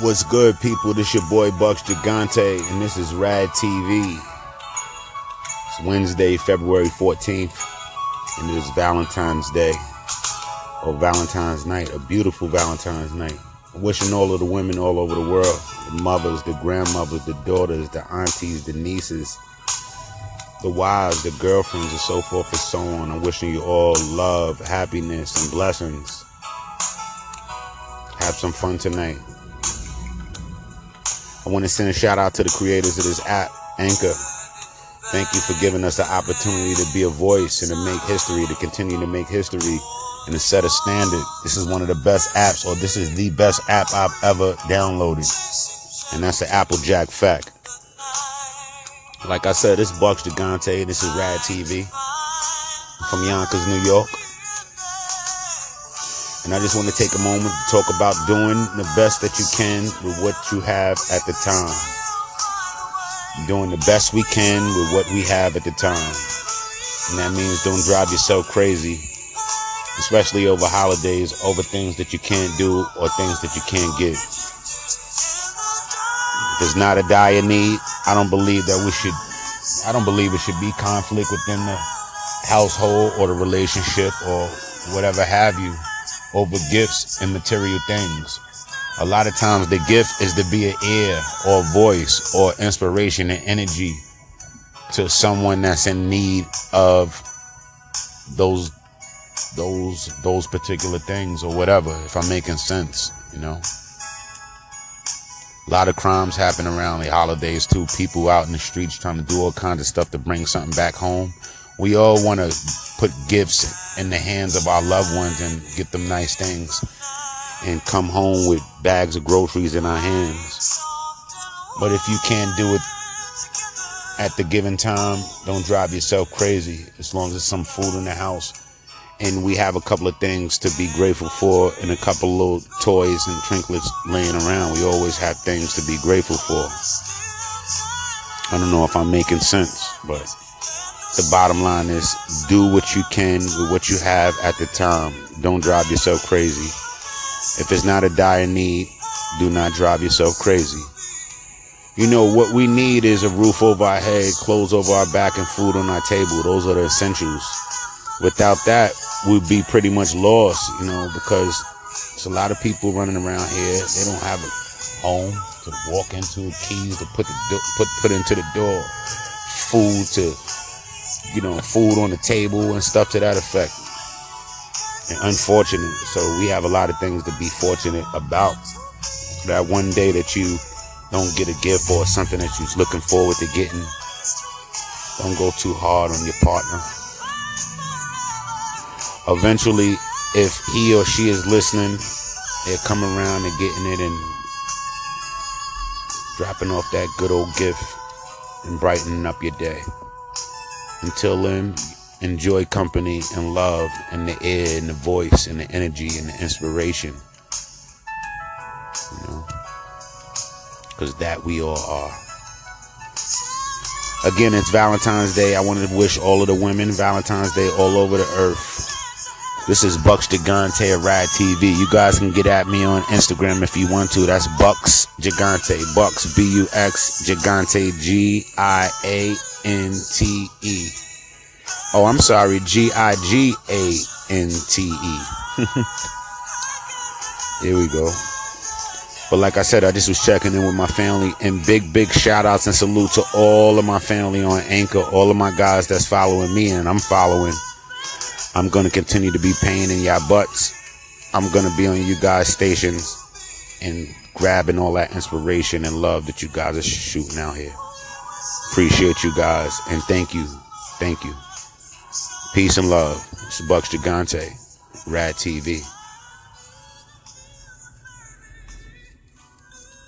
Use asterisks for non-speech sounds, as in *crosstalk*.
What's good, people? This your boy Bux Gigante, and this is Rad TV. It's Wednesday, February 14th, and it is Valentine's Day, or Valentine's Night, a beautiful Valentine's Night. I'm wishing all of the women all over the world, the mothers, the grandmothers, the daughters, the aunties, the nieces, the wives, the girlfriends, and so forth and so on. I'm wishing you all love, happiness, and blessings. Have some fun tonight. I want to send a shout out to the creators of this app, Anchor. Thank you for giving us the opportunity to be a voice and to make history, to continue to make history and to set a standard. This is one of the best apps, or this is the best app I've ever downloaded. And that's the Applejack Fact. Like I said, this is Bux Gigante. This is Rad TV from Yonkers, New York. And I just want to take a moment to talk about doing the best that you can with what you have at the time. Doing the best we can with what we have at the time. And that means don't drive yourself crazy, especially over holidays, over things that you can't do or things that you can't get. If it's not a dire need, I don't believe that we should, I don't believe it should be conflict within the household or the relationship or whatever have you over gifts and material things. A lot of times the gift is to be an ear or voice or inspiration and energy to someone that's in need of those those those particular things or whatever if i'm making sense you know? A lot of crimes happen around the holidays too. People out in the streets trying to do all kinds of stuff to bring something back home we all want to put gifts in the hands of our loved ones and get them nice things and come home with bags of groceries in our hands. But if you can't do it at the given time, don't drive yourself crazy as long as there's some food in the house. And we have a couple of things to be grateful for and a couple of little toys and trinkets laying around. We always have things to be grateful for. I don't know if I'm making sense, but the bottom line is do what you can with what you have at the time. Don't drive yourself crazy. If it's not a dire need, do not drive yourself crazy. You know, what we need is a roof over our head, clothes over our back, and food on our table. Those are the essentials. Without that, we'd be pretty much lost, you know, because there's a lot of people running around here. They don't have a home to walk into, keys to put the do- put put into the door, food to you know, food on the table and stuff to that effect. And unfortunate. So we have a lot of things to be fortunate about. That one day that you don't get a gift or something that you're looking forward to getting, don't go too hard on your partner. Eventually, if he or she is listening, they'll come around and getting it and dropping off that good old gift and brightening up your day. Until then, enjoy company and love and the air and the voice and the energy and the inspiration. You know? Because that we all are. Again, it's Valentine's Day. I wanted to wish all of the women Valentine's Day all over the earth. This is Bux Gigante Rad TV. You guys can get at me on Instagram if you want to. That's Bux Gigante. Bux B U X Gigante G I A N T E. Oh, I'm sorry, G I G A N T E. *laughs* Here we go. But like I said, I just was checking in with my family and big, big shout outs and salute to all of my family on Anchor, all of my guys that's following me and I'm following. I'm going to continue to be paying in y'all butts. I'm going to be on you guys' stations and grabbing all that inspiration and love that you guys are shooting out here. Appreciate you guys and thank you. Thank you. Peace and love. It's Bux Gigante, Rad TV.